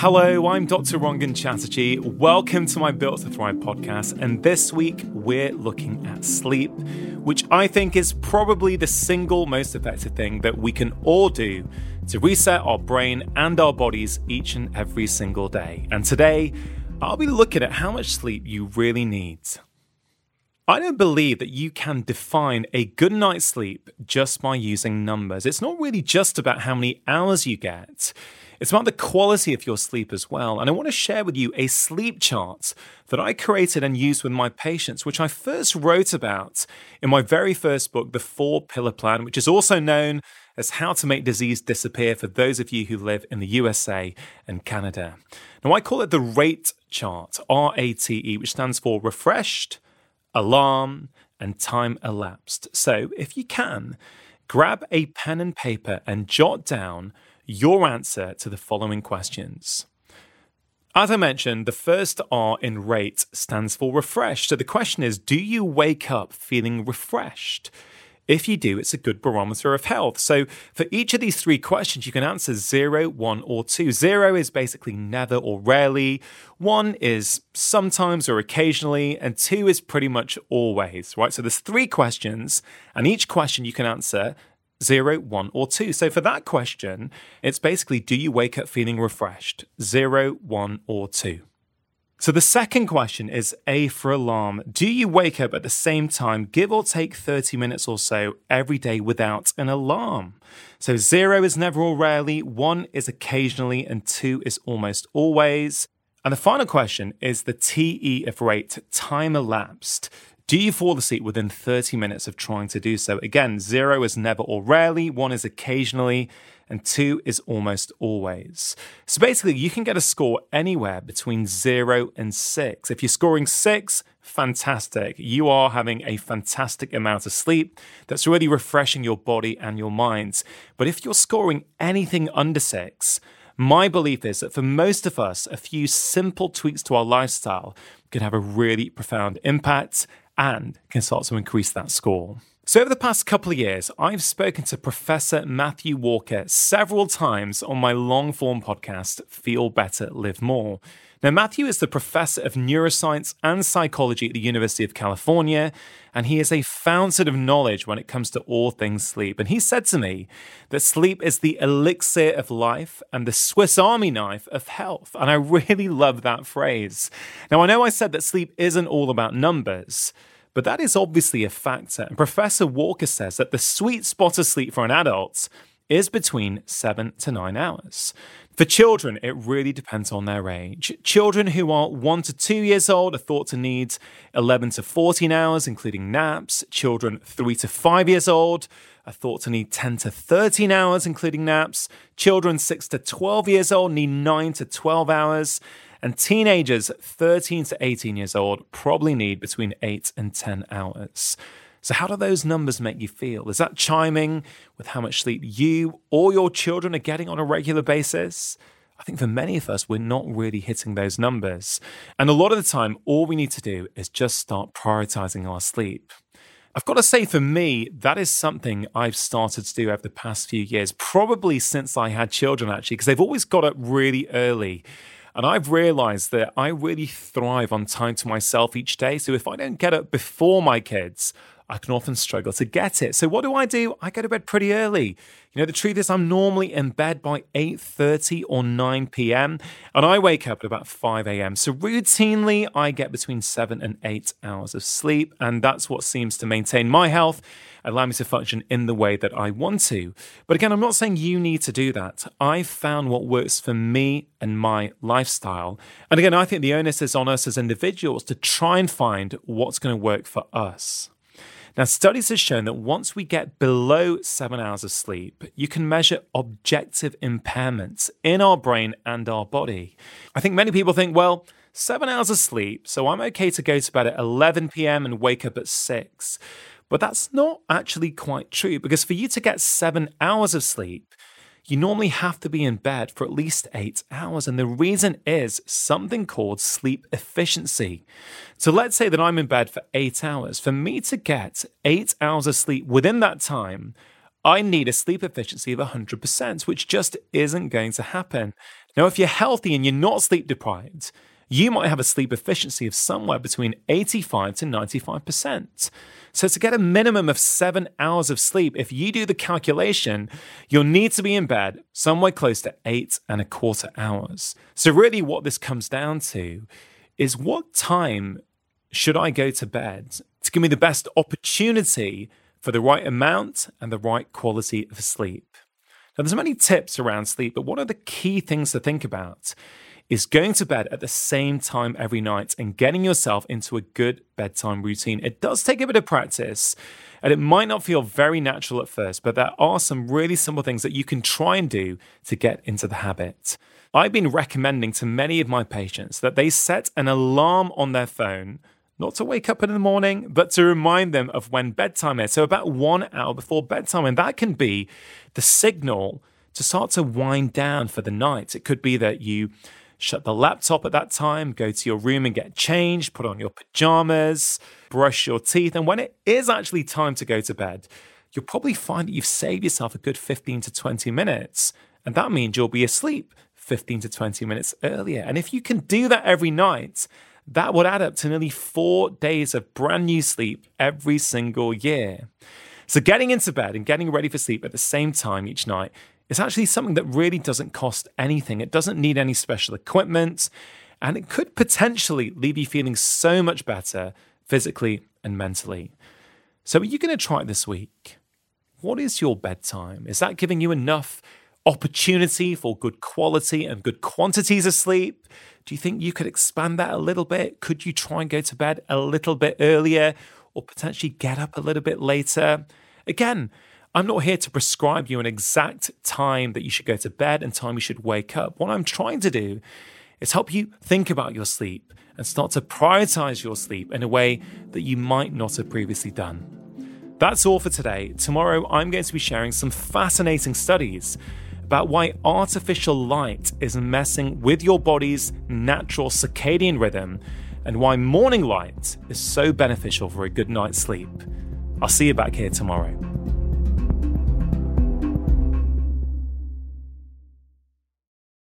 Hello, I'm Dr. Rangan Chatterjee. Welcome to my Built to Thrive podcast. And this week, we're looking at sleep, which I think is probably the single most effective thing that we can all do to reset our brain and our bodies each and every single day. And today, I'll be looking at how much sleep you really need. I don't believe that you can define a good night's sleep just by using numbers. It's not really just about how many hours you get. It's about the quality of your sleep as well. And I want to share with you a sleep chart that I created and used with my patients, which I first wrote about in my very first book, The Four Pillar Plan, which is also known as How to Make Disease Disappear for those of you who live in the USA and Canada. Now, I call it the RATE chart, R A T E, which stands for refreshed alarm, and time elapsed. So, if you can, grab a pen and paper and jot down your answer to the following questions. As I mentioned, the first R in rate stands for refresh. So the question is Do you wake up feeling refreshed? If you do, it's a good barometer of health. So for each of these three questions, you can answer zero, one, or two. Zero is basically never or rarely, one is sometimes or occasionally, and two is pretty much always, right? So there's three questions, and each question you can answer zero, one, or two. So for that question, it's basically do you wake up feeling refreshed? Zero, one, or two. So the second question is A for alarm. Do you wake up at the same time, give or take 30 minutes or so every day without an alarm? So zero is never or rarely, one is occasionally, and two is almost always. And the final question is the TE of rate, time elapsed. Do you fall asleep within 30 minutes of trying to do so? Again, zero is never or rarely, one is occasionally, and two is almost always. So basically, you can get a score anywhere between zero and six. If you're scoring six, fantastic. You are having a fantastic amount of sleep that's really refreshing your body and your minds. But if you're scoring anything under six, my belief is that for most of us, a few simple tweaks to our lifestyle can have a really profound impact and can start to increase that score. So, over the past couple of years, I've spoken to Professor Matthew Walker several times on my long form podcast, Feel Better, Live More. Now, Matthew is the professor of neuroscience and psychology at the University of California, and he is a fountain of knowledge when it comes to all things sleep. And he said to me that sleep is the elixir of life and the Swiss Army knife of health. And I really love that phrase. Now, I know I said that sleep isn't all about numbers. But that is obviously a factor. And Professor Walker says that the sweet spot of sleep for an adult is between seven to nine hours. For children, it really depends on their age. Children who are 1 to 2 years old are thought to need 11 to 14 hours, including naps. Children 3 to 5 years old are thought to need 10 to 13 hours, including naps. Children 6 to 12 years old need 9 to 12 hours. And teenagers 13 to 18 years old probably need between 8 and 10 hours. So, how do those numbers make you feel? Is that chiming with how much sleep you or your children are getting on a regular basis? I think for many of us, we're not really hitting those numbers. And a lot of the time, all we need to do is just start prioritizing our sleep. I've got to say, for me, that is something I've started to do over the past few years, probably since I had children, actually, because they've always got up really early. And I've realized that I really thrive on time to myself each day. So if I don't get up before my kids, I can often struggle to get it. So what do I do? I go to bed pretty early. You know, the truth is I'm normally in bed by 8:30 or 9 p.m. and I wake up at about 5 a.m. So routinely I get between 7 and 8 hours of sleep and that's what seems to maintain my health, allow me to function in the way that I want to. But again, I'm not saying you need to do that. I've found what works for me and my lifestyle. And again, I think the onus is on us as individuals to try and find what's going to work for us. Now, studies have shown that once we get below seven hours of sleep, you can measure objective impairments in our brain and our body. I think many people think, well, seven hours of sleep, so I'm okay to go to bed at 11 p.m. and wake up at 6. But that's not actually quite true because for you to get seven hours of sleep, you normally have to be in bed for at least eight hours. And the reason is something called sleep efficiency. So let's say that I'm in bed for eight hours. For me to get eight hours of sleep within that time, I need a sleep efficiency of 100%, which just isn't going to happen. Now, if you're healthy and you're not sleep deprived, you might have a sleep efficiency of somewhere between 85 to 95%. So, to get a minimum of seven hours of sleep, if you do the calculation, you'll need to be in bed somewhere close to eight and a quarter hours. So, really, what this comes down to is what time should I go to bed to give me the best opportunity for the right amount and the right quality of sleep? Now, there's many tips around sleep, but one of the key things to think about is going to bed at the same time every night and getting yourself into a good bedtime routine. It does take a bit of practice and it might not feel very natural at first, but there are some really simple things that you can try and do to get into the habit. I've been recommending to many of my patients that they set an alarm on their phone not to wake up in the morning, but to remind them of when bedtime is. So, about one hour before bedtime. And that can be the signal to start to wind down for the night. It could be that you shut the laptop at that time, go to your room and get changed, put on your pajamas, brush your teeth. And when it is actually time to go to bed, you'll probably find that you've saved yourself a good 15 to 20 minutes. And that means you'll be asleep 15 to 20 minutes earlier. And if you can do that every night, that would add up to nearly four days of brand new sleep every single year. So, getting into bed and getting ready for sleep at the same time each night is actually something that really doesn't cost anything. It doesn't need any special equipment, and it could potentially leave you feeling so much better physically and mentally. So, are you going to try it this week? What is your bedtime? Is that giving you enough opportunity for good quality and good quantities of sleep? Do you think you could expand that a little bit? Could you try and go to bed a little bit earlier or potentially get up a little bit later? Again, I'm not here to prescribe you an exact time that you should go to bed and time you should wake up. What I'm trying to do is help you think about your sleep and start to prioritize your sleep in a way that you might not have previously done. That's all for today. Tomorrow, I'm going to be sharing some fascinating studies about why artificial light is messing with your body's natural circadian rhythm and why morning light is so beneficial for a good night's sleep. I'll see you back here tomorrow.